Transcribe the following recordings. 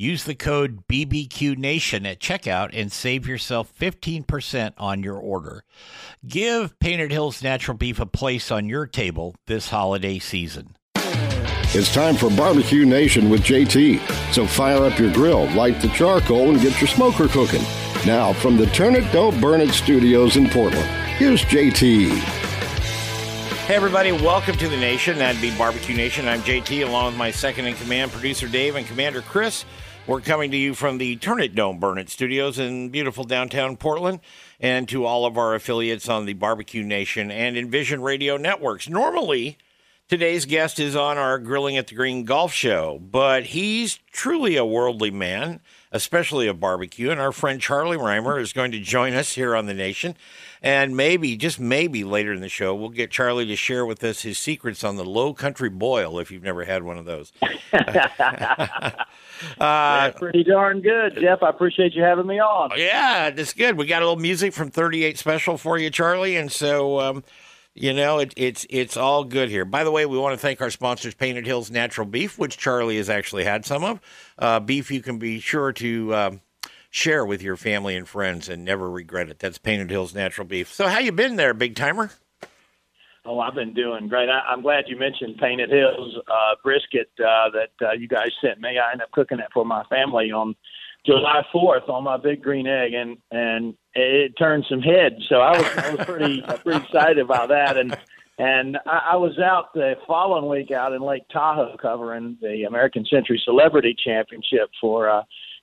Use the code BBQNation at checkout and save yourself 15% on your order. Give Painted Hills Natural Beef a place on your table this holiday season. It's time for Barbecue Nation with JT. So fire up your grill, light the charcoal, and get your smoker cooking. Now, from the Turn It Don't Burn It studios in Portland, here's JT. Hey, everybody, welcome to the nation. That'd be Barbecue Nation. I'm JT, along with my second in command, producer Dave, and Commander Chris. We're coming to you from the Turn It Don't Burn It studios in beautiful downtown Portland and to all of our affiliates on the Barbecue Nation and Envision Radio networks. Normally, today's guest is on our Grilling at the Green golf show, but he's truly a worldly man, especially a barbecue. And our friend Charlie Rymer is going to join us here on the Nation. And maybe, just maybe later in the show, we'll get Charlie to share with us his secrets on the low country boil if you've never had one of those. Uh, pretty darn good, Jeff. I appreciate you having me on. Yeah, that's good. We got a little music from 38 Special for you, Charlie, and so um, you know it, it's it's all good here. By the way, we want to thank our sponsors, Painted Hills Natural Beef, which Charlie has actually had some of. Uh, beef you can be sure to. Um, share with your family and friends and never regret it. That's Painted Hills Natural Beef. So, how you been there, big timer? Oh, I've been doing great. I, am glad you mentioned Painted Hills uh, brisket uh, that uh, you guys sent me. I ended up cooking it for my family on July 4th on my big green egg, and and it turned some heads. So I was I was pretty pretty excited about that. And and I, I was out the following week out in Lake Tahoe covering the American Century Celebrity Championship for uh,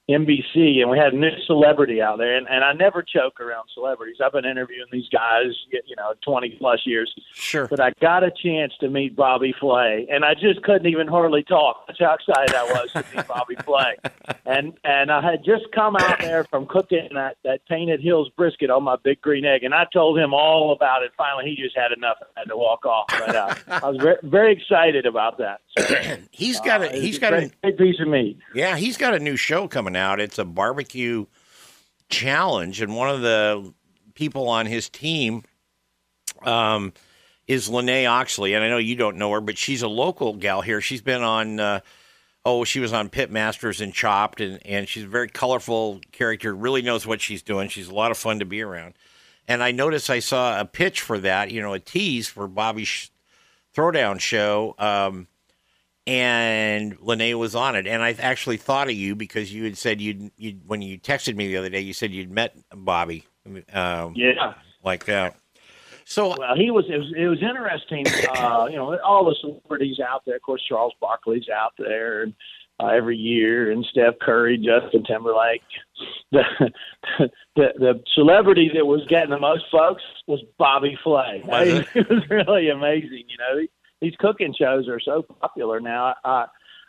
NBC, and we had a new celebrity out there. And, and I never choke around celebrities. I've been interviewing these guys, you know, 20 plus years. Sure. But I got a chance to meet Bobby Flay, and I just couldn't even hardly talk. That's how excited I was to meet Bobby Flay. And and I had just come out there from cooking that that Painted Hills brisket on my big green egg, and I told him all about it. Finally, he just had enough and had to walk off. But uh, I was very, very excited about that. So, he's got a uh, he's a got great, a great piece of meat. Yeah, he's got a new show coming out. It's a barbecue challenge, and one of the people on his team um, is Lene Oxley, and I know you don't know her, but she's a local gal here. She's been on. Uh, oh, she was on Pit Masters and Chopped, and, and she's a very colorful character. Really knows what she's doing. She's a lot of fun to be around. And I noticed I saw a pitch for that, you know, a tease for Bobby's Throwdown show. Um, and Lene was on it. And I actually thought of you because you had said you'd, you'd when you texted me the other day, you said you'd met Bobby. Um, Yeah. like that. So Well, he was. It was, it was interesting. Uh, you know, all the celebrities out there. Of course, Charles Barkley's out there and, uh, every year, and Steph Curry, Justin Timberlake. The, the the celebrity that was getting the most folks was Bobby Flay. Was it? it was really amazing. You know, these cooking shows are so popular now. I,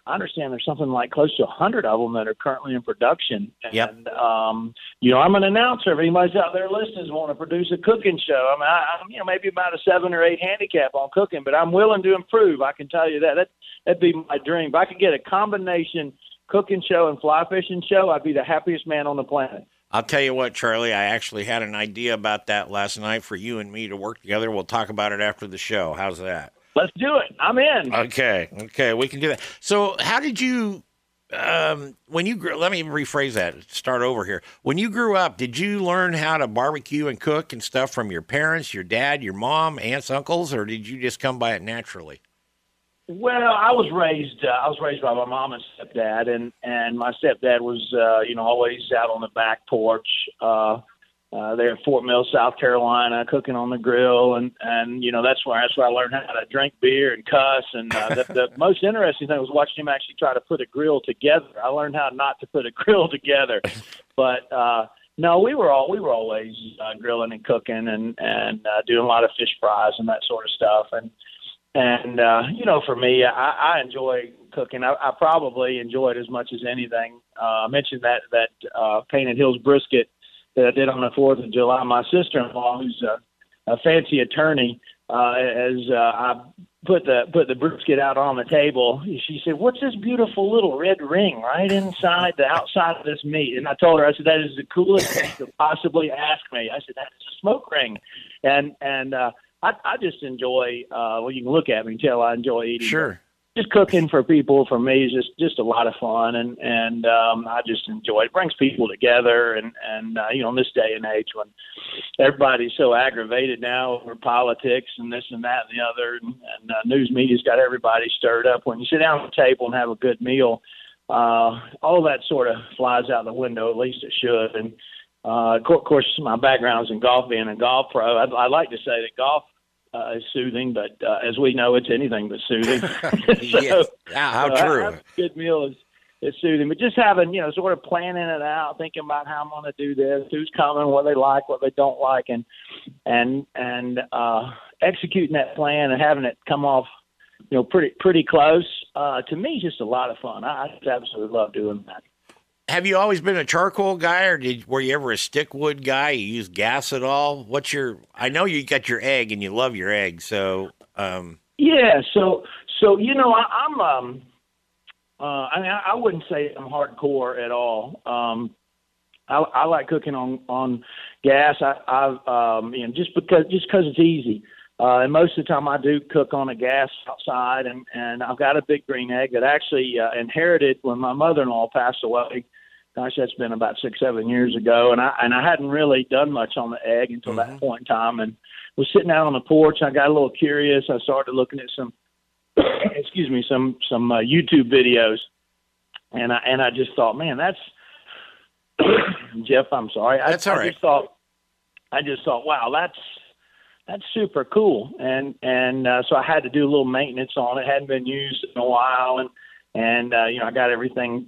I understand there's something like close to a hundred of them that are currently in production. Yep. And um, you know, I'm an announcer. If anybody's out there listening, want to produce a cooking show, I mean, I, I'm you know maybe about a seven or eight handicap on cooking, but I'm willing to improve. I can tell you that. That that'd be my dream. If I could get a combination cooking show and fly fishing show, I'd be the happiest man on the planet. I'll tell you what, Charlie, I actually had an idea about that last night for you and me to work together. We'll talk about it after the show. How's that? Let's do it. I'm in. Okay, okay, we can do that. So, how did you, um, when you grew? Let me rephrase that. Start over here. When you grew up, did you learn how to barbecue and cook and stuff from your parents, your dad, your mom, aunts, uncles, or did you just come by it naturally? Well, I was raised. Uh, I was raised by my mom and stepdad, and and my stepdad was, uh, you know, always out on the back porch uh, uh, there at Fort Mill, South Carolina, cooking on the grill, and and you know that's where that's where I learned how to drink beer and cuss. And uh, the, the most interesting thing was watching him actually try to put a grill together. I learned how not to put a grill together, but. uh no, we were all we were always uh, grilling and cooking and and uh, doing a lot of fish fries and that sort of stuff. And and uh, you know, for me, I, I enjoy cooking. I, I probably enjoy it as much as anything. Uh, I mentioned that that uh, Painted Hills brisket that I did on the Fourth of July. My sister-in-law, who's a, a fancy attorney, uh, as uh, I put the put the brisket out on the table, she said, "What's this beautiful little red ring right inside the outside of this meat?" And I told her, I said, "That is the coolest thing could possibly ask me." I said, "That's a smoke ring," and and uh, I I just enjoy. Uh, well, you can look at me and tell I enjoy eating. Sure just cooking for people for me is just just a lot of fun and and um I just enjoy it. brings people together and and uh, you know in this day and age when everybody's so aggravated now over politics and this and that and the other and, and uh, news media's got everybody stirred up. When you sit down at the table and have a good meal uh all that sort of flies out the window at least it should. And uh of course my background is in golf being a golf pro. I'd, I'd like to say that golf uh, is soothing, but uh, as we know, it's anything but soothing. so, yes. How true. A good meal is is soothing, but just having you know sort of planning it out, thinking about how I'm going to do this, who's coming, what they like, what they don't like, and and and uh, executing that plan and having it come off, you know, pretty pretty close. Uh, to me, just a lot of fun. I, I absolutely love doing that have you always been a charcoal guy, or did were you ever a stick wood guy? You use gas at all? What's your? I know you got your egg, and you love your egg. So, um, yeah. So, so you know, I, I'm. Um, uh, I mean, I, I wouldn't say I'm hardcore at all. Um, I, I like cooking on on gas. I, I um, you know, just because just because it's easy. Uh, and most of the time, I do cook on a gas outside, and and I've got a big green egg that I actually uh, inherited when my mother-in-law passed away gosh, that's been about six, seven years ago, and I and I hadn't really done much on the egg until mm-hmm. that point in time, and was sitting out on the porch. I got a little curious. I started looking at some, excuse me, some some uh, YouTube videos, and I and I just thought, man, that's Jeff. I'm sorry. That's I, all right. I just thought, I just thought, wow, that's that's super cool, and and uh, so I had to do a little maintenance on it. hadn't been used in a while, and and uh, you know I got everything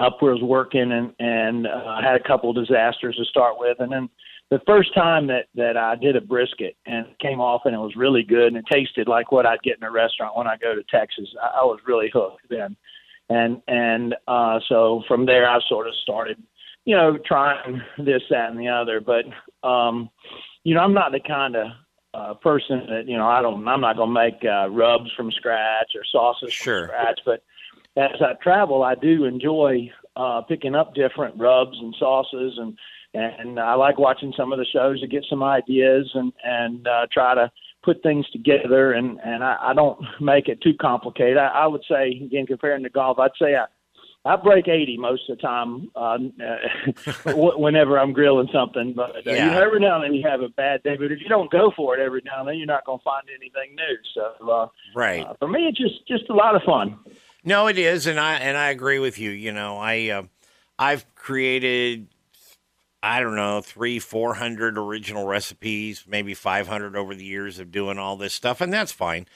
up where I was working and and uh, had a couple of disasters to start with, and then the first time that that I did a brisket and it came off and it was really good and it tasted like what I'd get in a restaurant when I go to Texas. I, I was really hooked then, and and uh, so from there I sort of started, you know, trying this that and the other. But um, you know, I'm not the kind of uh, person that you know I don't I'm not gonna make uh, rubs from scratch or sauces sure. from scratch, but as I travel, I do enjoy uh, picking up different rubs and sauces, and and I like watching some of the shows to get some ideas and and uh, try to put things together. And and I, I don't make it too complicated. I, I would say, again, comparing to golf, I'd say I. I break 80 most of the time uh, whenever I'm grilling something, but uh, yeah. you know, every now and then you have a bad day. But if you don't go for it every now and then, you're not going to find anything new. So, uh, right. Uh, for me, it's just just a lot of fun. No, it is, and I and I agree with you. You know, I uh, I've created I don't know three, four hundred original recipes, maybe five hundred over the years of doing all this stuff, and that's fine.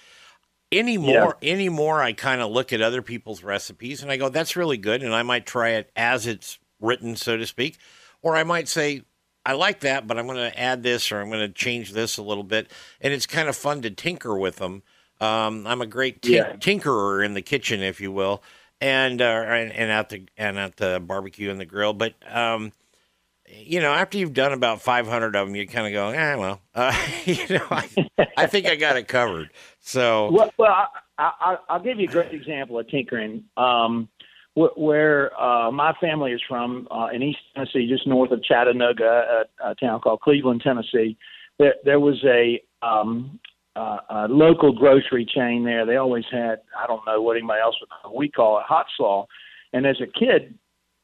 Anymore, yeah. anymore, I kind of look at other people's recipes and I go, "That's really good," and I might try it as it's written, so to speak, or I might say, I like that, but I'm going to add this or I'm going to change this a little bit. And it's kind of fun to tinker with them. Um, I'm a great tink- yeah. tinkerer in the kitchen, if you will, and, uh, and and at the and at the barbecue and the grill. But um, you know, after you've done about 500 of them, you kind of go, eh, well, uh, you know, I, I, think I got it covered. So, well, well I, will give you a great example of tinkering. Um, where uh, my family is from uh, in East Tennessee, just north of Chattanooga, a, a town called Cleveland, Tennessee. There, there was a um, uh, a local grocery chain there. They always had I don't know what anybody else would call. It. We call it hot slaw. And as a kid,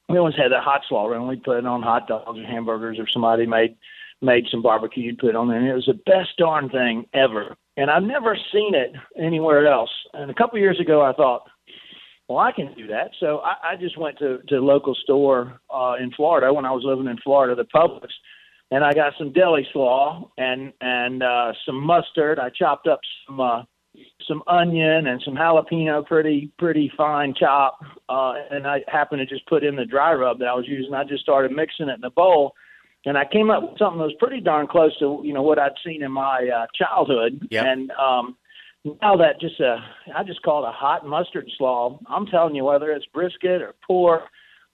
we always had that hot slaw, and we put it on hot dogs or hamburgers, or somebody made made some barbecue, you'd put it on there, and it was the best darn thing ever. And I've never seen it anywhere else. And a couple of years ago, I thought, well, I can do that. So I, I just went to to a local store uh, in Florida when I was living in Florida, the Publix, and I got some deli slaw and and uh, some mustard. I chopped up some uh, some onion and some jalapeno, pretty pretty fine chop, uh, and I happened to just put in the dry rub that I was using. I just started mixing it in the bowl, and I came up with something that was pretty darn close to you know what I'd seen in my uh, childhood. Yep. And um, now that just uh, I just call it a hot mustard slaw. I'm telling you, whether it's brisket or pork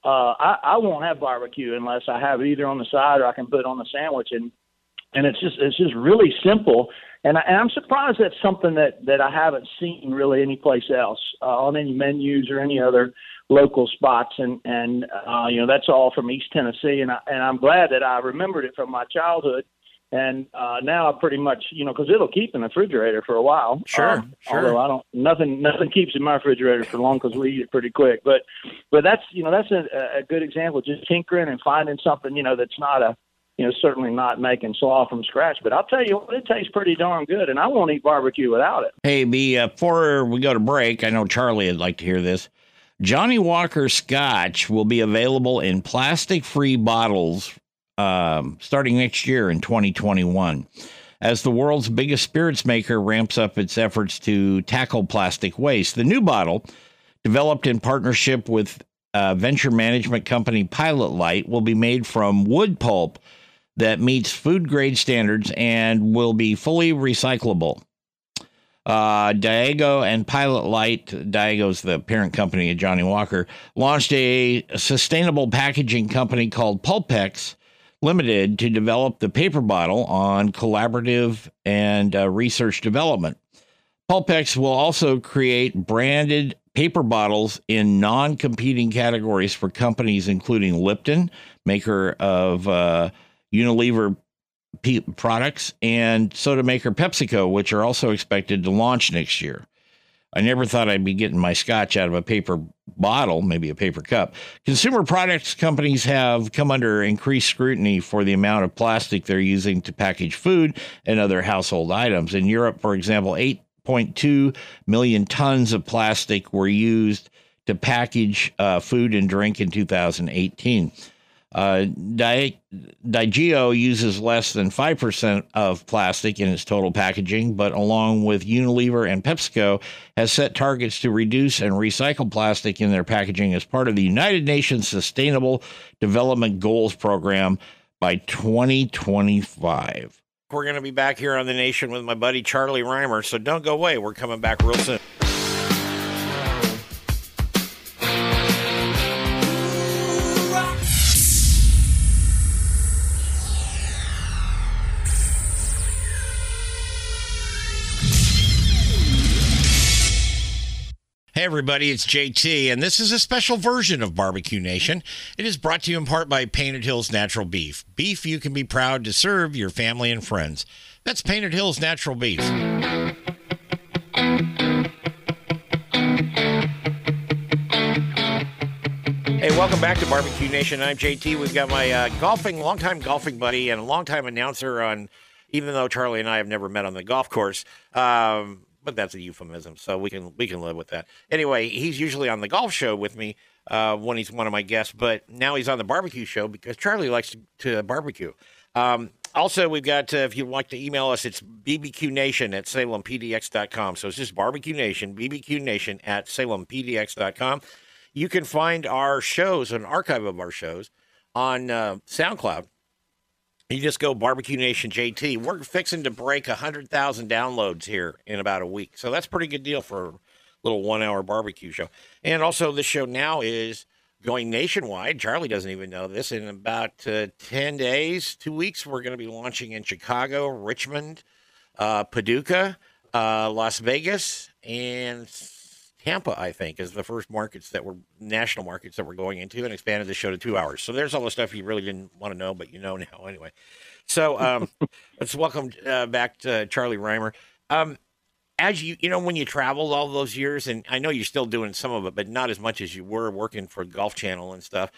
uh, I, I won't have barbecue unless I have it either on the side or I can put it on the sandwich. And and it's just it's just really simple. And, I, and I'm surprised that's something that that I haven't seen really anyplace else uh, on any menus or any other local spots. And and uh, you know that's all from East Tennessee, and I, and I'm glad that I remembered it from my childhood and uh, now I pretty much, you know, because it'll keep in the refrigerator for a while. Sure, um, sure. Although I don't, nothing, nothing keeps in my refrigerator for long because we eat it pretty quick. But, but that's, you know, that's a, a good example. Just tinkering and finding something, you know, that's not a, you know, certainly not making slaw from scratch. But I'll tell you what, it tastes pretty darn good, and I won't eat barbecue without it. Hey, B, uh, before we go to break, I know Charlie would like to hear this. Johnnie Walker Scotch will be available in plastic free bottles um, starting next year in 2021. As the world's biggest spirits maker ramps up its efforts to tackle plastic waste, the new bottle, developed in partnership with uh, venture management company Pilot Light, will be made from wood pulp that meets food grade standards and will be fully recyclable. Uh, Diageo and Pilot Light, Diageo's the parent company of Johnnie Walker, launched a sustainable packaging company called Pulpex Limited to develop the paper bottle on collaborative and uh, research development. Pulpex will also create branded paper bottles in non competing categories for companies including Lipton, maker of uh, Unilever P- products, and soda maker PepsiCo, which are also expected to launch next year. I never thought I'd be getting my scotch out of a paper bottle, maybe a paper cup. Consumer products companies have come under increased scrutiny for the amount of plastic they're using to package food and other household items. In Europe, for example, 8.2 million tons of plastic were used to package uh, food and drink in 2018. Uh, Di- Diageo uses less than 5% of plastic in its total packaging, but along with Unilever and PepsiCo, has set targets to reduce and recycle plastic in their packaging as part of the United Nations Sustainable Development Goals program by 2025. We're going to be back here on The Nation with my buddy Charlie Rymer, so don't go away. We're coming back real soon. Hey, everybody, it's JT, and this is a special version of Barbecue Nation. It is brought to you in part by Painted Hills Natural Beef. Beef you can be proud to serve your family and friends. That's Painted Hills Natural Beef. Hey, welcome back to Barbecue Nation. I'm JT. We've got my uh, golfing, longtime golfing buddy and a longtime announcer on, even though Charlie and I have never met on the golf course. Um, but that's a euphemism, so we can we can live with that. Anyway, he's usually on the golf show with me uh, when he's one of my guests, but now he's on the barbecue show because Charlie likes to, to barbecue. Um, also, we've got, uh, if you'd like to email us, it's bbqnation at salempdx.com. So it's just barbecue nation, bbqnation at salempdx.com. You can find our shows, an archive of our shows on uh, SoundCloud. You just go Barbecue Nation JT. We're fixing to break 100,000 downloads here in about a week. So that's pretty good deal for a little one hour barbecue show. And also, this show now is going nationwide. Charlie doesn't even know this. In about uh, 10 days, two weeks, we're going to be launching in Chicago, Richmond, uh, Paducah, uh, Las Vegas, and Tampa, I think, is the first markets that were national markets that we're going into and expanded the show to two hours. So there's all the stuff you really didn't want to know, but you know now anyway. So um, let's welcome uh, back to Charlie Rymer. Um, as you, you know, when you traveled all those years, and I know you're still doing some of it, but not as much as you were working for Golf Channel and stuff.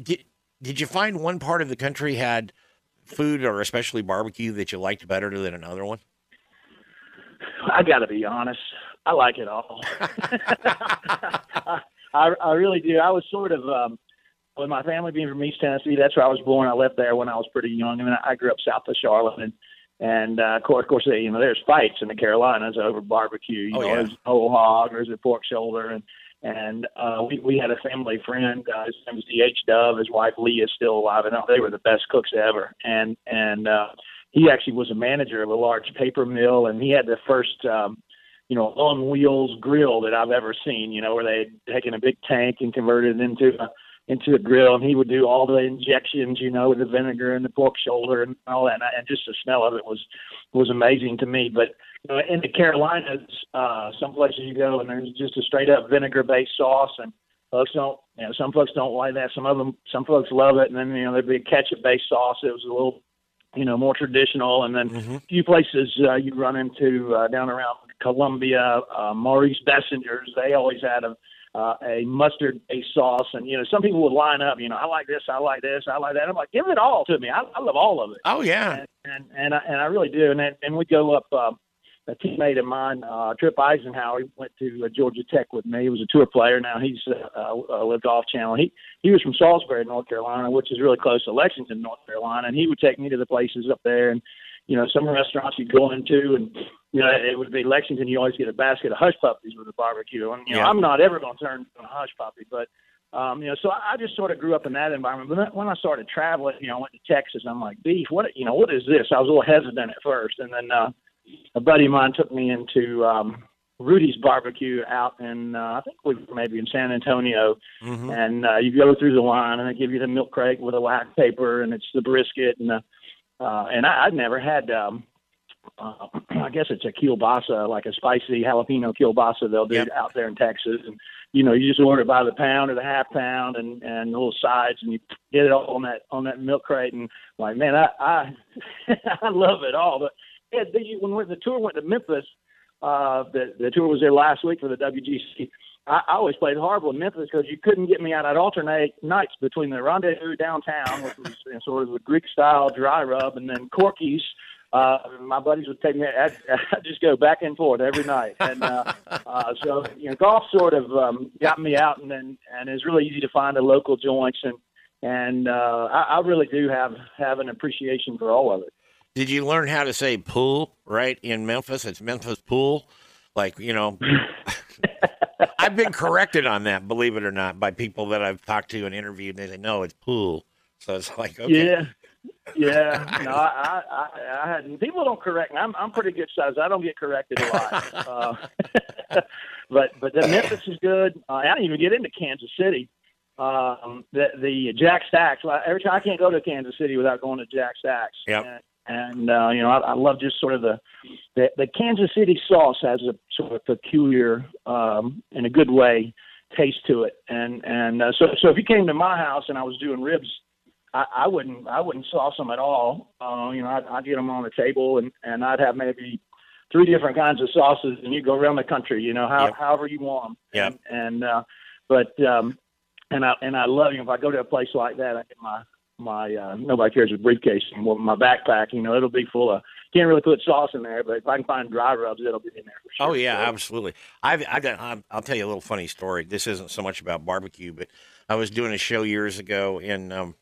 Did, did you find one part of the country had food or especially barbecue that you liked better than another one? I got to be honest. I like it all. I, I really do. I was sort of um, with my family being from East Tennessee. That's where I was born. I left there when I was pretty young. I mean, I grew up south of Charlotte, and and uh, of course, of course, you know, there's fights in the Carolinas over barbecue. You oh, know, yeah. there's whole hog or is it pork shoulder, and and uh, we we had a family friend. Uh, his name was D.H. Dove. His wife Lee is still alive, and they were the best cooks ever. And and uh, he actually was a manager of a large paper mill, and he had the first. Um, you know, on wheels grill that I've ever seen, you know, where they had taken a big tank and converted it into a into the grill, and he would do all the injections, you know, with the vinegar and the pork shoulder and all that, and, I, and just the smell of it was was amazing to me. But you know, in the Carolinas, uh, some places you go and there's just a straight up vinegar based sauce, and folks don't, you know, some folks don't like that. Some of them, some folks love it, and then you know there'd be a ketchup based sauce. It was a little, you know, more traditional, and then Mm-hmm. a few places uh, you run into uh, down around Columbia, uh, Maurice Bessinger's. They always had a uh, a mustard based sauce, and you know some people would line up. You know, I like this, I like this, I like that. I'm like, give it all to me. I, I love all of it Oh yeah. and and and I, and I really do. And then, and we go up. Uh, a teammate of mine, uh, Trip Isenhour, he went to uh, Georgia Tech with me. He was a tour player. Now he's uh, uh, with Golf Channel. He he was from Salisbury, North Carolina, which is really close to Lexington, North Carolina. And he would take me to the places up there, and you know some restaurants you'd go into, and you know it would be Lexington. You always get a basket of hush puppies with a barbecue. And you know Yeah. I'm not ever going to turn down a hush puppy, but um, you know, so I I just sort of grew up in that environment. But when I started traveling, you know, I went to Texas. I'm like, beef, what, you know, what is this? I was a little hesitant at first, and then uh, a buddy of mine took me into um, Rudy's Barbecue out in, uh, I think we were maybe in San Antonio, Mhm. and uh, you go through the line, and they give you the milk crate with a wax paper, and it's the brisket, and the, uh, and I, I'd never had. Um, uh, I guess it's a kielbasa, like a spicy jalapeno kielbasa they'll do Yep. out there in Texas, and you know, you just order it by the pound or the half pound and and little sides, and you get it all on that on that milk crate, and like, man, I I, I love it all. But yeah, the, when we- the tour went to Memphis, uh, the the tour was there last week for the WGC. I, I always played horrible in Memphis because you couldn't get me out. I'd alternate nights between the Rendezvous downtown, which was you know, sort of the Greek style dry rub, and then Corky's. Uh, my buddies would take me. I'd, I'd just go back and forth every night, and uh, uh, so you know, golf sort of um, got me out, and then and it's really easy to find the local joints, and and uh, I, I really do have have an appreciation for all of it. Did you learn how to say pool right in Memphis? It's Memphis pool. Like, you know, I've been corrected on that, believe it or not, by people that I've talked to and interviewed. They say, no, it's pool. So it's like, okay. Yeah. Yeah, no, I, I, I, I had people don't correct me. I'm, I'm pretty good size. I don't get corrected a lot. Uh, but, but the Memphis is good. Uh, I didn't even get into Kansas City. Um, the, the Jack Stacks. Every time I can't go to Kansas City without going to Jack Stacks. Yep. And, uh, you know, I, I love just sort of the, the the Kansas City sauce has a sort of peculiar, um, in a good way, taste to it. And and uh, so so if you came to my house and I was doing ribs I, I wouldn't I wouldn't sauce them at all. Uh, you know, I'd, I'd get them on the table and and I'd have maybe three different kinds of sauces, and you go around the country. You know, how, Yep. however you want them. Yep. And, and uh, but um, and I and I love you. know, If I go to a place like that, I get my my uh, nobody cares a briefcase and my backpack. You know, it'll be full of. Can't really put sauce in there, but if I can find dry rubs, it'll be in there for sure. Oh yeah, So, absolutely. I've, I got. I'm- I'll tell you a little funny story. This isn't so much about barbecue, but I was doing a show years ago in um,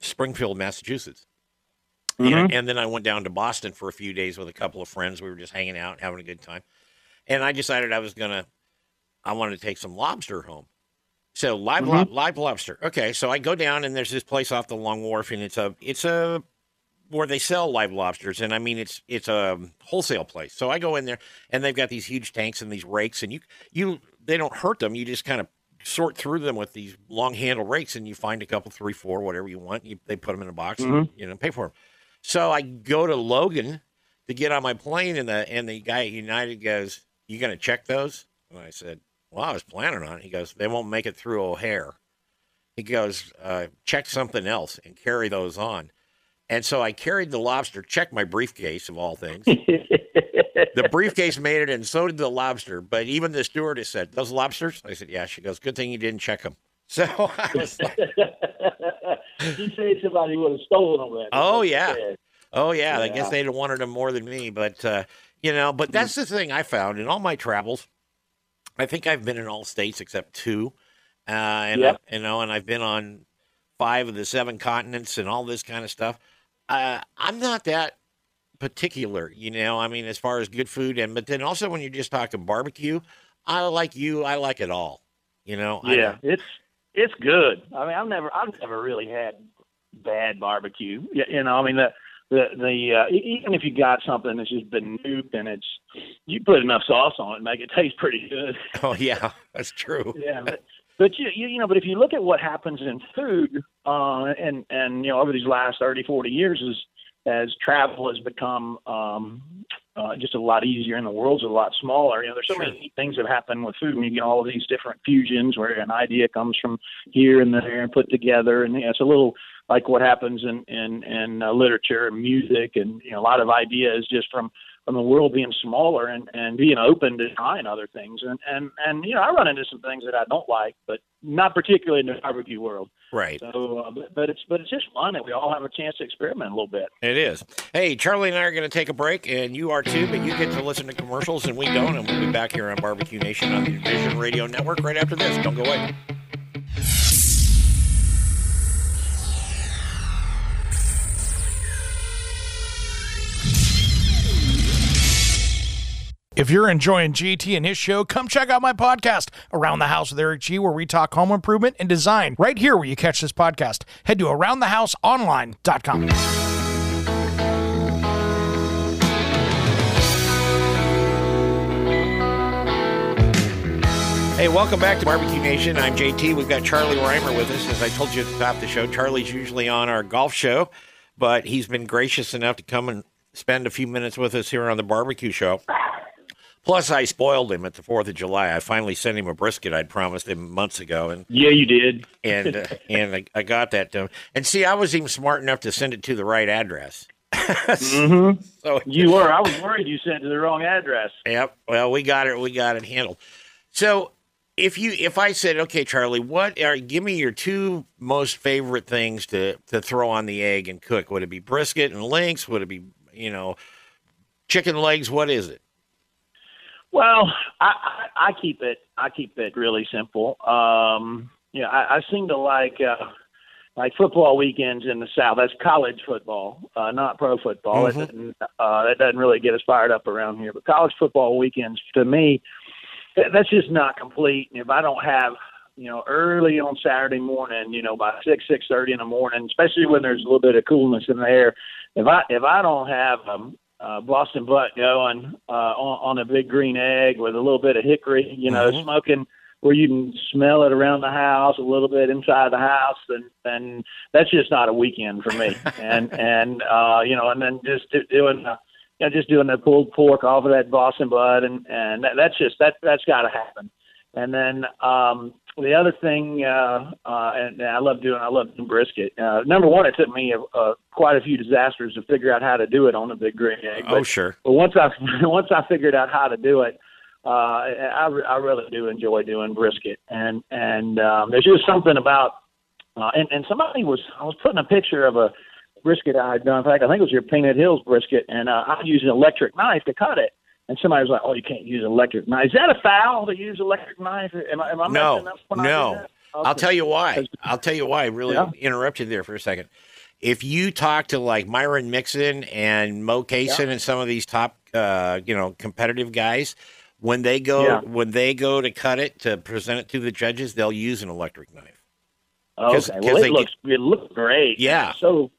Springfield, Massachusetts, know, Mhm. and then I went down to Boston for a few days with a couple of friends. We were just hanging out, having a good time, and I decided I was gonna. I wanted to take some lobster home. So live, lob, mm-hmm. live lobster. Okay, so I go down and there's this place off the Long Wharf, and it's a it's a where they sell live lobsters, and I mean it's it's a wholesale place. So I go in there, and they've got these huge tanks and these rakes, and you you they don't hurt them. You just kind of sort through them with these long handle rakes, and you find a couple, three, four, whatever you want. You, they put them in a box, and mm-hmm. you know, pay for them. So I go to Logan to get on my plane, and the and the guy at United goes, "You gonna check those?" And I said, "Well, I was planning on it." He goes, "They won't make it through O'Hare." He goes, uh, "Check something else and carry those on." And so I carried the lobster, checked my briefcase of all things. the briefcase made it, and so did the lobster. But even the stewardess said, "Those lobsters?" I said, "Yeah." She goes, "Good thing you didn't check them." So I was like, you say somebody would have stolen them. then. Oh, yeah. Oh yeah, I guess they'd have wanted them more than me, but uh, you know, but that's the thing I found in all my travels. I think I've been in all states except two, uh, and Yep. I, you know, and I've been on five of the seven continents and all this kind of stuff. Uh, I'm not that particular, you know. I mean, as far as good food, and but then also when you're just talking barbecue, I like you. I like it all. You know. I Yeah, it's it's good. I mean, I've never I've never really had bad barbecue. You know, I mean the the the uh, even if you got something that's just been nooped and it's you put enough sauce on it, and make it taste pretty good. Oh yeah, that's true. yeah, but, But you, you, you know, but if you look at what happens in food, uh, and and you know, over these last 30, 40 years, as as travel has become um, uh, just a lot easier and the world's a lot smaller. You know, there's so Sure. many things that happen with food, and you get all of these different fusions where an idea comes from here and there and put together, and know, it's a little like what happens in in in uh, literature and music, and you know, a lot of ideas just from from the world being smaller and and being open to trying other things, and and and you know, I run into some things that I don't like, but not particularly in the barbecue world. Right. So, uh, but, but it's but it's just fun that we all have a chance to experiment a little bit. It is. Hey, Charlie and I are going to take a break, and you are too, but you get to listen to commercials, and we don't, and we'll be back here on Barbecue Nation on the Vision Radio Network right after this. Don't go away. If you're enjoying GT and his show, come check out my podcast, Around the House with Eric G, where we talk home improvement and design right here where you catch this podcast. Head to aroundthehouseonline.com. Hey, welcome back to Barbecue Nation. I'm JT. We've got Charlie Rymer with us. As I told you at the top of the show, Charlie's usually on our golf show, but he's been gracious enough to come and spend a few minutes with us here on the barbecue show. Plus, I spoiled him at the Fourth of July. I finally sent him a brisket I'd promised him months ago, and Yeah, you did. and uh, and I, I got that to him. And see, I was even smart enough to send it to the right address. hmm So You were. I was worried you sent it to the wrong address. Yep. Well, we got it. We got it handled. So, if you if I said, okay, Charlie, what are give me your two most favorite things to to throw on the egg and cook? Would it be brisket and links? Would it be you know chicken legs? What is it? Well, I, I, I keep it. I keep it really simple. Um, yeah, I, I seem to like uh, like football weekends in the South. That's college football, uh, not pro football. Mhm. That, doesn't, uh, that doesn't really get us fired up around here. But college football weekends, to me, that- that's just not complete. If I don't have you know, early on Saturday morning, you know, by six six thirty in the morning, especially when there's a little bit of coolness in the air. If I if I don't have um, uh, Boston butt going uh, on, on a big green egg with a little bit of hickory, you know, Mhm. smoking where you can smell it around the house, a little bit inside the house, and and that's just not a weekend for me. and and uh, you know, and then just do, doing. Uh, you know, just doing the pulled pork off of that Boston butt, and and that, that's just that that's got to happen. And then um, the other thing, uh, uh, and, and I love doing, I love doing brisket. Uh, number one, it took me uh, quite a few disasters to figure out how to do it on a big green egg. Oh, sure. but once I once I figured out how to do it, uh, I, I really do enjoy doing brisket. And and um, there's just something about, uh, and and somebody was I was putting a picture of a brisket I had done. In fact, I think it was your Painted Hills brisket, and uh, I used an electric knife to cut it. And somebody was like, "Oh, you can't use an electric knife. Is that a foul to use electric knife? Am I, am I No, messing up when I do no. that?" I'll tell you why. I'll tell you why. I really Yeah. interrupted there for a second. If you talk to like Myron Mixon and Moe Cason and some of these top, uh, you know, competitive guys, when they go Yeah. when they go to cut it to present it to the judges, they'll use an electric knife. 'Cause- Okay, 'cause well, it looks it looks great. Yeah. So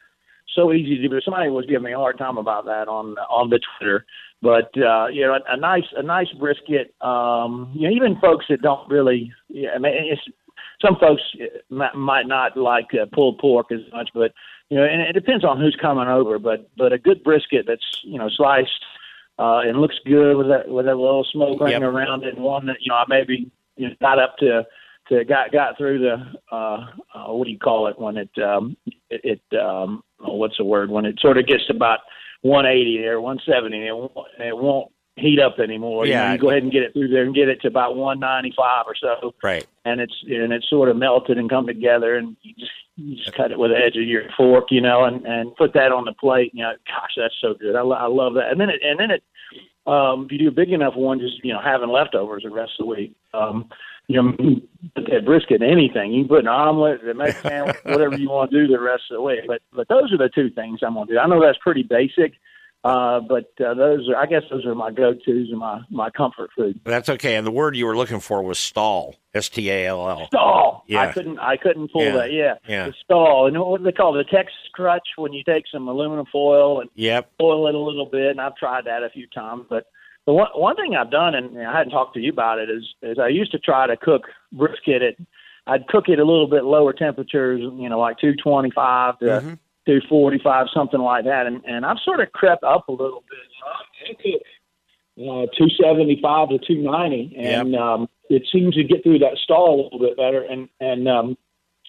so easy to do. Somebody was giving me a hard time about that on on the Twitter. But uh, you know, a, a nice a nice brisket. Um, you know, even folks that don't really, yeah, I mean, it's some folks uh, might, might not like uh, pulled pork as much, but you know, and it depends on who's coming over. But but a good brisket that's you know sliced uh, and looks good with that with a little smoke ring Yep. around it, and one that you know I maybe you know got up to to got got through the uh, uh what do you call it when it um it, it um oh, what's the word when it sort of gets about 180 there 170 and it won't, it won't heat up anymore. You, know, Yeah. you go ahead and get it through there and get it to about 195 or so. Right. and it's and it's sort of melted and come together and you just you just cut it with the edge of your fork you know and and put that on the plate. You know gosh that's so good. I, I love that. And then it and then it um if you do a big enough one just you know having leftovers the rest of the week um you know put that brisket in anything you can put an omelet a Mexican sandwich whatever you want to do the rest of the week but but those are the two things I'm gonna do I know that's pretty basic uh but uh, those are I guess those are my go-tos and my my comfort food That's okay. And the word you were looking for was stall. S T A L L. stall. Yeah. I couldn't I couldn't pull Yeah. that. Yeah. Yeah. The stall. And what they call it? The Texas crutch when you take some aluminum foil and Yep. oil it a little bit. And I've tried that a few times. But the one one thing I've done and I hadn't talked to you about it is is I used to try to cook brisket at I'd cook it a little bit lower temperatures, you know, like 225 to Mhm. 245, something like that. And and I've sort of crept up a little bit. You know, I cook uh, 275 to 290, and um, it seems to get through that stall a little bit better, and and um,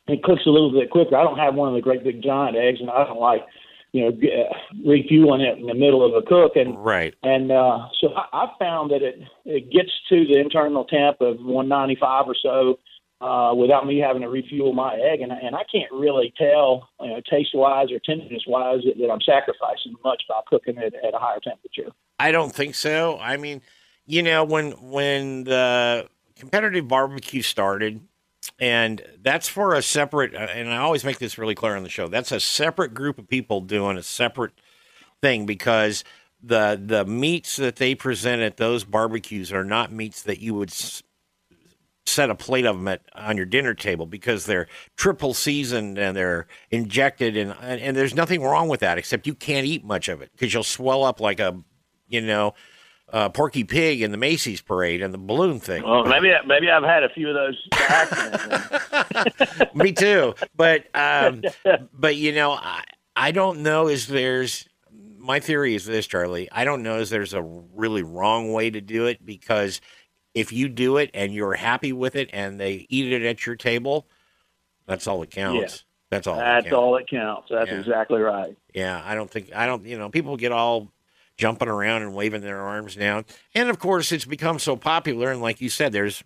it cooks a little bit quicker. I don't have one of the great big giant eggs, and I don't like you know uh, refueling it in the middle of a cook, and Right. and uh, so I, I found that it it gets to the internal temp of 195 or so uh, without me having to refuel my egg, and and I can't really tell, you know, taste wise or tenderness wise that, that I'm sacrificing much by cooking it at a higher temperature. I don't think so. I mean, you know, when when the competitive barbecue started, and that's for a separate. uh, And I always make this really clear on the show. That's a separate group of people doing a separate thing because the the meats that they present at those barbecues are not meats that you would s- set a plate of them at, on your dinner table because they're triple seasoned and they're injected and and, and there's nothing wrong with that except you can't eat much of it because you'll swell up like a you know uh, Porky Pig in the Macy's parade and the balloon thing. Well, maybe maybe I've had a few of those. Me too. But um, but you know, I I don't know is there's my theory is this, Charlie. I don't know is there's a really wrong way to do it because if you do it and you're happy with it and they eat it at your table, that's all that counts. That's all. that That's counts. all that counts. That's Yeah. exactly right. Yeah, I don't think I don't. You know, people get all jumping around and waving their arms down, and of course, it's become so popular. And like you said, there's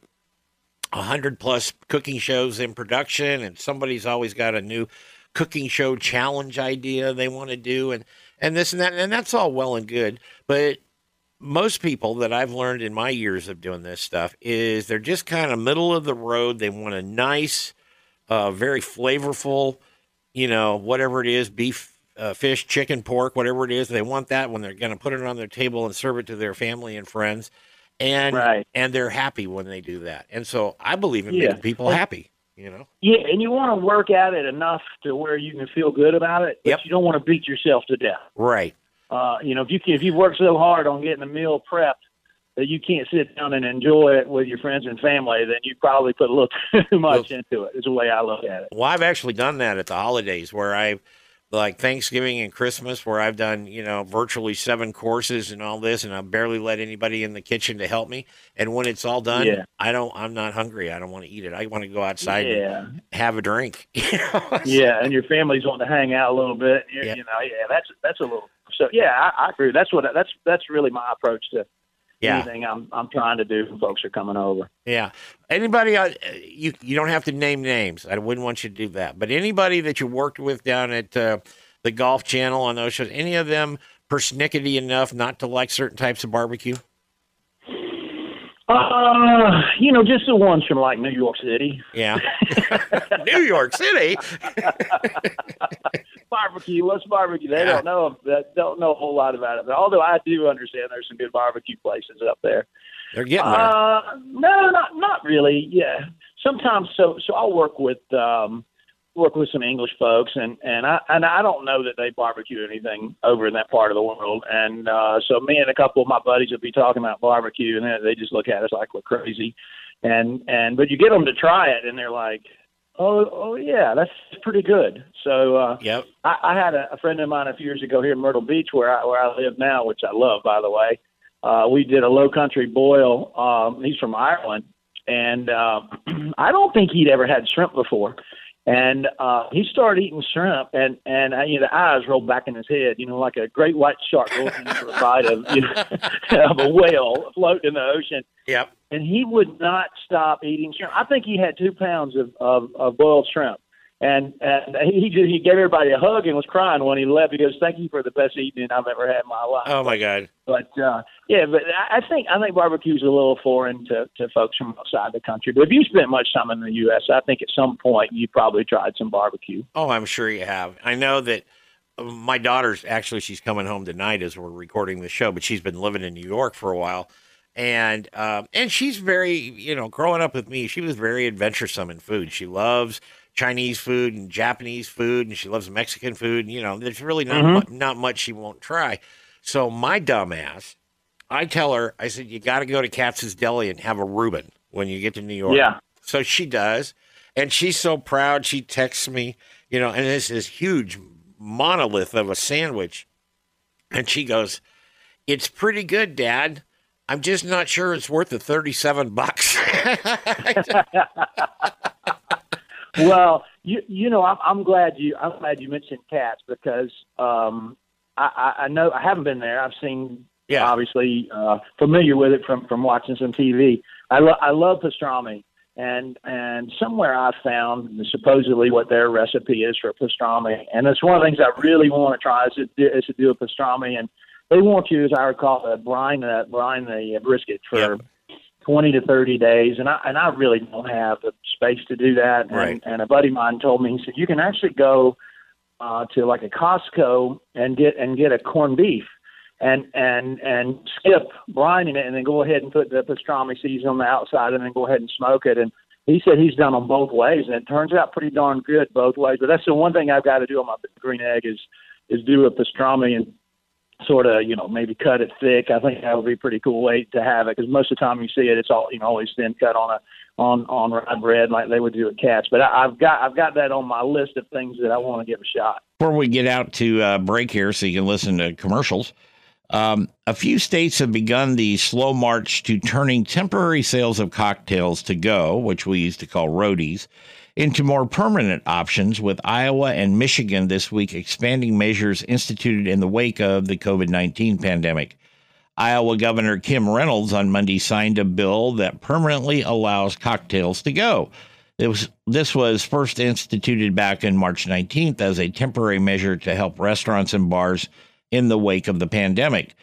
a hundred plus cooking shows in production, and somebody's always got a new cooking show challenge idea they want to do, and and this and that, and that's all well and good, but. Most people that I've learned in my years of doing this stuff is they're just kind of middle of the road. They want a nice, uh, very flavorful, you know, whatever it is, beef, uh, fish, chicken, pork, whatever it is. They want that when they're going to put it on their table and serve it to their family and friends, and Right. and they're happy when they do that. And so I believe in Yeah. making people happy. You know, Yeah, and you want to work at it enough to where you can feel good about it, but Yep. you don't want to beat yourself to death. right? Uh, you know, if you can, if you work so hard on getting the meal prepped that you can't sit down and enjoy it with your friends and family, then you probably put a little too much into it. Is the way I look at it. Well, I've actually done that at the holidays where I like Thanksgiving and Christmas where I've done, you know, virtually seven courses and all this and I barely let anybody in the kitchen to help me. And when it's all done, Yeah. I don't I'm not hungry. I don't want to eat it. I want to go outside Yeah, and have a drink. You know? yeah, and your family's wanting to hang out a little bit. You, Yeah. you know, yeah, that's that's a little. So yeah, I, I agree. That's what that's that's really my approach to Yeah. anything I'm I'm trying to do when folks are coming over. Yeah. Anybody, uh, you you don't have to name names. I wouldn't want you to do that. But anybody that you worked with down at uh, the Golf Channel on those shows, any of them persnickety enough not to like certain types of barbecue? Uh, you know, just the ones from like New York City. Yeah. New York City. barbecue. What's barbecue? They Yeah. don't know. They don't know a whole lot about it. But although I do understand there's some good barbecue places up there. They're getting there. Uh, no, not not really. Yeah, sometimes. So so I'll work with um, work with some English folks, and and I and I don't know that they barbecue anything over in that part of the world. And uh, so me and a couple of my buddies will be talking about barbecue, and they, they just look at us like we're crazy. And and but you get them to try it, and they're like. Oh, oh yeah, that's pretty good. So uh, Yep. I, I had a, a friend of mine a few years ago here in Myrtle Beach, where I where I live now, which I love, by the way. Uh, we did a low country boil. Um, he's from Ireland, and uh, I don't think he'd ever had shrimp before. And uh, he started eating shrimp, and and uh, you know the eyes rolled back in his head, you know, like a great white shark looking for a bite of you know of a whale floating in the ocean Yep. and he would not stop eating shrimp. I think he had two pounds of of, of boiled shrimp, and and he just he gave everybody a hug and was crying when he left. He goes, "Thank you for the best evening I've ever had in my life." Oh my God. But uh, yeah, but I think I think barbecue's a little foreign to to folks from outside the country. But if you spent much time in the U.S., I think at some point you probably tried some barbecue. Oh, I'm sure you have. I know that uh, my daughter's actually she's coming home tonight as we're recording the show, but she's been living in New York for a while, and um, and she's very you know growing up with me, she was very adventuresome in food. She loves Chinese food and Japanese food, and she loves Mexican food. And, you know, there's really not mm-hmm. mu- not much she won't try. So my dumbass, I tell her, I said you got to go to Katz's Deli and have a Reuben when you get to New York. Yeah. So she does. And she's so proud. She texts me, you know, and it's this huge monolith of a sandwich. And she goes, It's pretty good, Dad. I'm just not sure it's worth the 37 bucks. well, you you know, I'm, I'm glad you I'm glad you mentioned Katz because um, I, I know I haven't been there. I've seen Yeah. obviously uh, familiar with it from from watching some TV. I lo- I love pastrami, and and somewhere I found supposedly what their recipe is for pastrami, and it's one of the things I really want to try is to do, is to do a pastrami, and they want you, as I recall, to brine the brine the brisket for. Yep. 20 to 30 days and I and I really don't have the space to do that. And, Right. and a buddy of mine told me he said you can actually go uh, to like a Costco and get and get a corned beef and and and skip brining it and then go ahead and put the pastrami season on the outside and then go ahead and smoke it. And he said he's done them both ways and it turns out pretty darn good both ways. But that's the one thing I've got to do on my green egg is is do a pastrami and sort of you know maybe cut it thick. I think that would be pretty cool way to have it because most of the time you see it it's all you know always thin cut on a on on rye bread like they would do at Katz. But I, I've got I've got that on my list of things that I want to give a shot. Before we get out to uh, break here, so you can listen to commercials, um, a few states have begun the slow march to turning temporary sales of cocktails to go, which we used to call roadies, into more permanent options, with Iowa and Michigan this week expanding measures instituted in the wake of the COVID 19 pandemic. Iowa Governor Kim Reynolds on Monday signed a bill that permanently allows cocktails to go. Was, this was first instituted back in March 19th as a temporary measure to help restaurants and bars in the wake of the pandemic.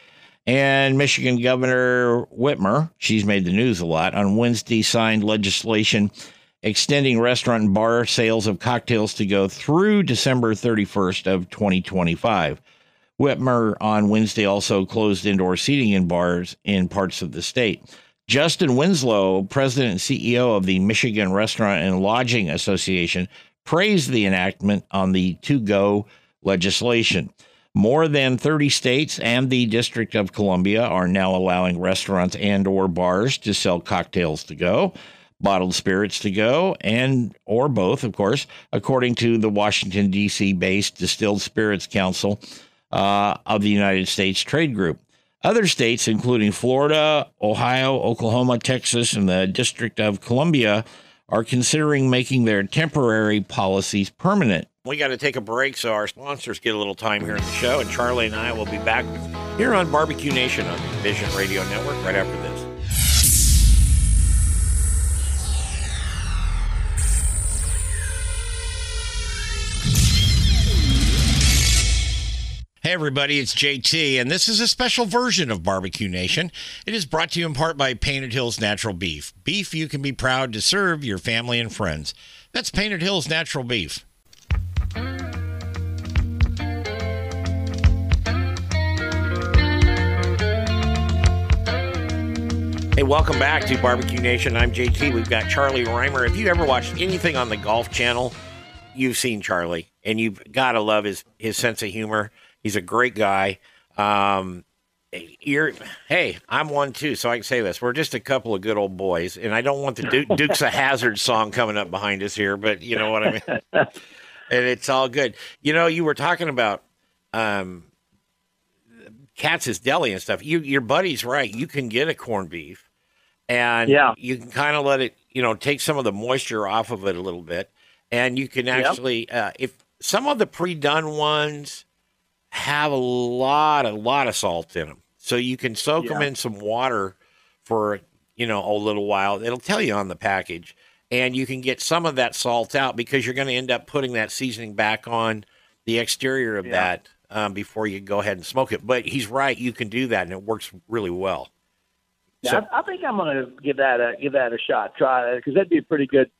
And Michigan Governor Whitmer, she's made the news a lot, on Wednesday signed legislation extending restaurant and bar sales of cocktails to go through December 31st of 2025. Whitmer on Wednesday also closed indoor seating in bars in parts of the state. Justin Winslow, president and CEO of the Michigan Restaurant and Lodging Association, praised the enactment on the to go legislation. More than 30 states and the District of Columbia are now allowing restaurants and or bars to sell cocktails to go, bottled spirits to go, and or both, of course, according to the Washington D.C. based Distilled Spirits Council uh, of the United States Trade Group. Other states, including Florida, Ohio, Oklahoma, Texas, and the District of Columbia, are considering making their temporary policies permanent. We got to take a break so our sponsors get a little time here in the show, and Charlie and I will be back here on Barbecue Nation on the Vision Radio Network right after this. Everybody, it's JT, and this is a special version of Barbecue Nation. It is brought to you in part by Painted Hills Natural Beef. Beef you can be proud to serve your family and friends. That's Painted Hills Natural Beef. Hey, welcome back to Barbecue Nation. I'm JT. We've got Charlie Rymer. If you ever watched anything on the Golf Channel, you've seen Charlie, and you've got to love his his sense of humor. He's a great guy. Um, you're hey, I'm one too, so I can say this. We're just a couple of good old boys, and I don't want the Duke, Dukes of Hazzard song coming up behind us here, but you know what I mean. and it's all good. You know, you were talking about um, Katz's Deli and stuff. You, your buddy's right. You can get a corned beef, and Yeah. you can kind of let it, you know, take some of the moisture off of it a little bit, and you can Yep. actually, uh, if some of the pre-done ones have a lot, a lot of salt in them, so you can soak them in some water for you know a little while. It'll tell you on the package, and you can get some of that salt out because you're going to end up putting that seasoning back on the exterior of Yeah. that um, before you go ahead and smoke it. But he's right; you can do that, and it works really well. Yeah, So- I, I think I'm going to give that a give that a shot. Try it because that'd be a pretty good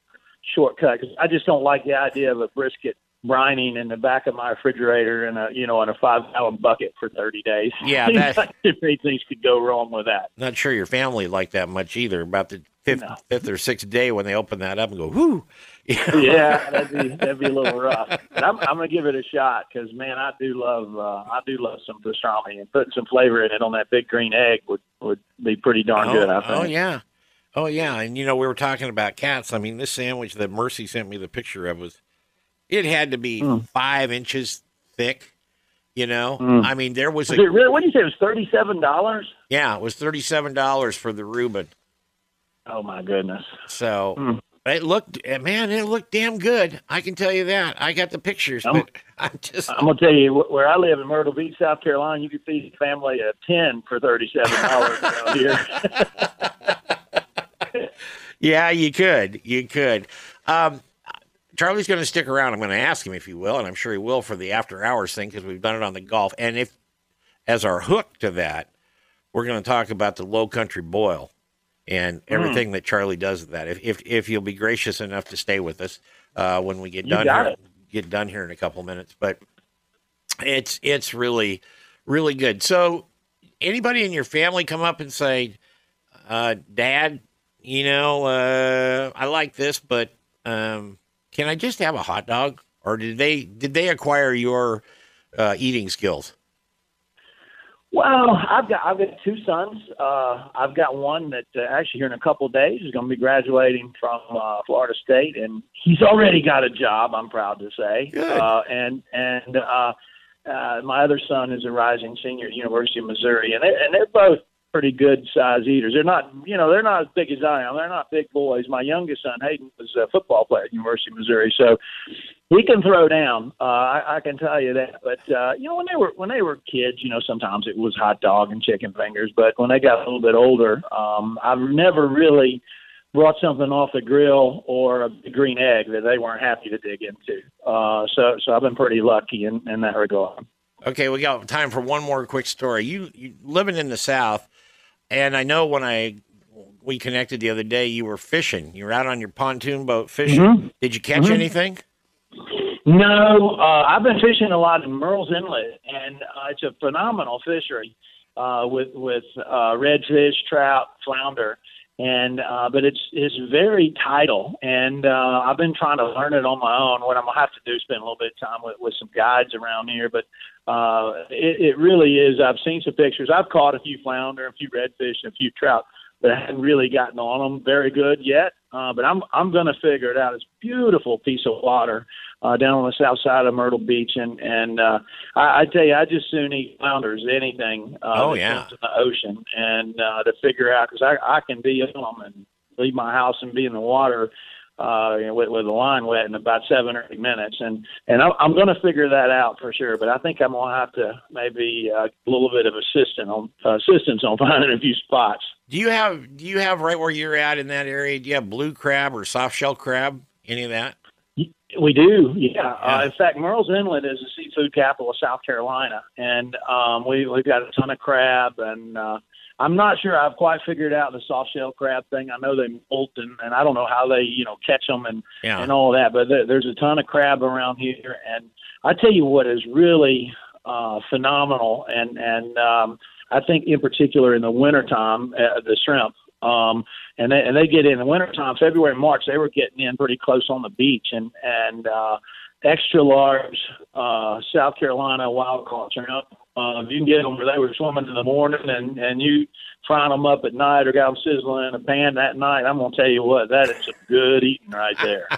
shortcut. Because I just don't like the idea of a brisket brining in the back of my refrigerator in a you know in a five gallon bucket for 30 days. Yeah, that- like things could go wrong with that. Not sure your family liked that much either. About the fifth, No. fifth or sixth day when they open that up and go, "Whoo!" yeah, that'd be that'd be a little rough. But I'm I'm gonna give it a shot because man, I do love uh, I do love some pastrami and putting some flavor in it on that big green egg would would be pretty darn good. I think. oh yeah. Oh yeah, and you know we were talking about Katz. I mean, this sandwich that Mercy sent me the picture of was, it had to be Mm. five inches thick. You know, I mean, there was Was a really, what did you say? It was thirty-seven dollars. yeah, it was thirty seven dollars for the Reuben. Oh my goodness. So Hmm. it looked, eh, man, it looked damn good. I can tell you that. I got the pictures, I'm- but I'm just I'm gonna tell you where I live in Myrtle Beach, South Carolina. You could feed a family of ten for thirty-seven dollars around here. Yeah, you could. You could. Um, Charlie's going to stick around. I'm going to ask him if he will, and I'm sure he will for the after hours thing because we've done it on the golf. And if, as our hook to that, we're going to talk about the low country boil and Hmm. everything that Charlie does with that. If, if if you'll be gracious enough to stay with us uh, when we get You done here, it. get done here in a couple minutes, but it's it's really really good. So, anybody in your family come up and say, uh, "Dad, you know, uh, I like this, but um, can I just have a hot dog?" Or did they did they acquire your uh, eating skills? Well, I've got I've got two sons. Uh, I've got one that uh, actually here in a couple of days is going to be graduating from uh, Florida State, and he's already got a job. I'm proud to say. Good. Uh, and and uh, uh, my other son is a rising senior at University of Missouri, and they, and they're both pretty good size eaters. They're not you know they're not as big as I am. They're not big boys. My youngest son Hayden was a football player at University of Missouri, so he can throw down. Uh, I, I can tell you that. But uh, you know, when they were when they were kids, you know, sometimes it was hot dog and chicken fingers. But when they got a little bit older, um, I've never really brought something off the grill or a green egg that they weren't happy to dig into. Uh, so so I've been pretty lucky in, in that regard. Okay, we got time for one more quick story. You, you living in the South, and I know when I we connected the other day, you were fishing. You were out on your pontoon boat fishing. Mhm. Did you catch anything? No, uh, I've been fishing a lot in Murrells Inlet, and uh, it's a phenomenal fishery uh, with with uh, redfish, trout, flounder, and uh, but it's it's very tidal, and uh, I've been trying to learn it on my own. What I'm gonna have to do is spend a little bit of time with with some guides around here, but uh, it, it really is. I've seen some pictures. I've caught a few flounder, a few redfish, and a few trout, but I haven't really gotten on them very good yet. Uh, but I'm I'm going to figure it out. It's a beautiful piece of water uh, down on the south side of Myrtle Beach, and and uh, I, I tell you, I just soon eat flounder as anything. Uh, Oh, yeah. in the ocean, and uh, to figure out because I I can be on them and leave my house and be in the water. Uh, you know, with, with the line wet in about seven or eight minutes, and and I'm, I'm going to figure that out for sure. But I think I'm going to have to maybe uh, a little bit of assistance on uh, assistance on finding a few spots. Do you have do you have right where you're at in that area? Do you have blue crab or soft shell crab? Any of that? We do, yeah. Yeah. Uh, in fact, Murrells Inlet is the seafood capital of South Carolina, and um, we we've got a ton of crab. And uh, I'm not sure I've quite figured out the soft shell crab thing. I know they molt, and, and I don't know how they you know catch them and Yeah. and all that. But there, there's a ton of crab around here, and I tell you what is really uh, phenomenal, and and um, I think in particular in the wintertime, uh, the shrimp. Um, and they, and they get in the wintertime, February, March, they were getting in pretty close on the beach, and and uh, extra large uh, South Carolina wild caught shrimp. Uh, if you can get them where they were swimming in the morning, and and you frying them up at night or got them sizzling in a pan that night, I'm gonna tell you what, that is some good eating right there.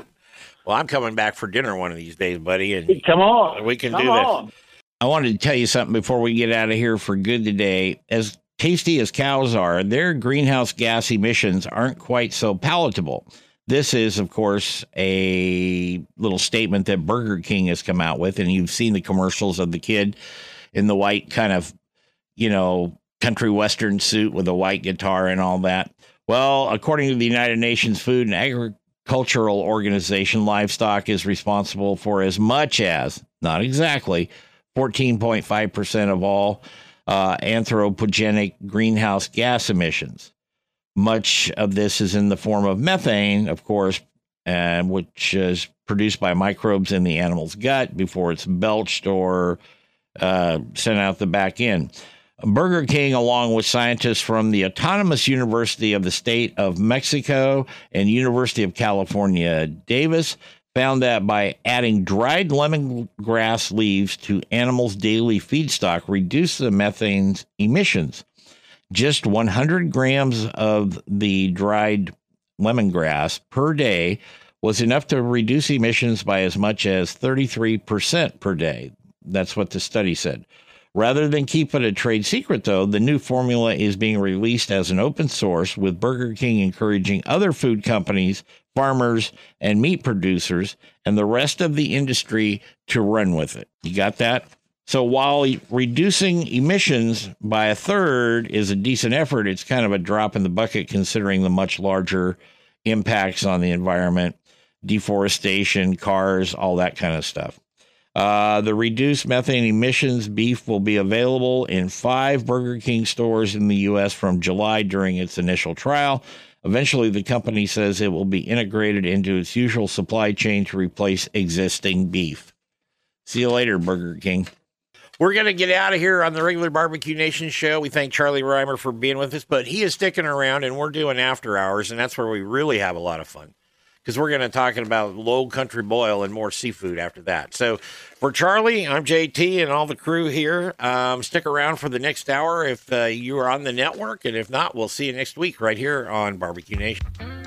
Well, I'm coming back for dinner one of these days, buddy, and Come on, We can Come do this. on. I wanted to tell you something before we get out of here for good today. As tasty as cows are, their greenhouse gas emissions aren't quite so palatable. This is, of course, a little statement that Burger King has come out with, and you've seen the commercials of the kid in the white kind of, you know, country western suit with a white guitar and all that. Well, according to the United Nations Food and Agricultural Organization, livestock is responsible for as much as, not exactly, 14.5% of all uh, anthropogenic greenhouse gas emissions. Much of this is in the form of methane, of course, and which is produced by microbes in the animal's gut before it's belched or uh, sent out the back end. Burger King, along with scientists from the Autonomous University of the State of Mexico and University of California, Davis, found that by adding dried lemongrass leaves to animals' daily feedstock reduced the methane emissions. just 100 grams of the dried lemongrass per day was enough to reduce emissions by as much as 33% per day. That's what the study said. Rather than keep it a trade secret, though, the new formula is being released as an open source, with Burger King encouraging other food companies, farmers, and meat producers, and the rest of the industry to run with it. You got that? So while reducing emissions by a third is a decent effort, it's kind of a drop in the bucket considering the much larger impacts on the environment, deforestation, cars, all that kind of stuff. Uh, the reduced methane emissions beef will be available in five Burger King stores in the U.S. from July during its initial trial. Eventually, the company says it will be integrated into its usual supply chain to replace existing beef. See you later, Burger King. We're going to get out of here on the regular Barbecue Nation show. We thank Charlie Rymer for being with us, but he is sticking around and we're doing after hours, and that's where we really have a lot of fun because we're going to talk about low country boil and more seafood after that. So for Charlie, I'm JT and all the crew here. Um, stick around for the next hour if uh, you are on the network, and if not, we'll see you next week right here on Barbecue Nation.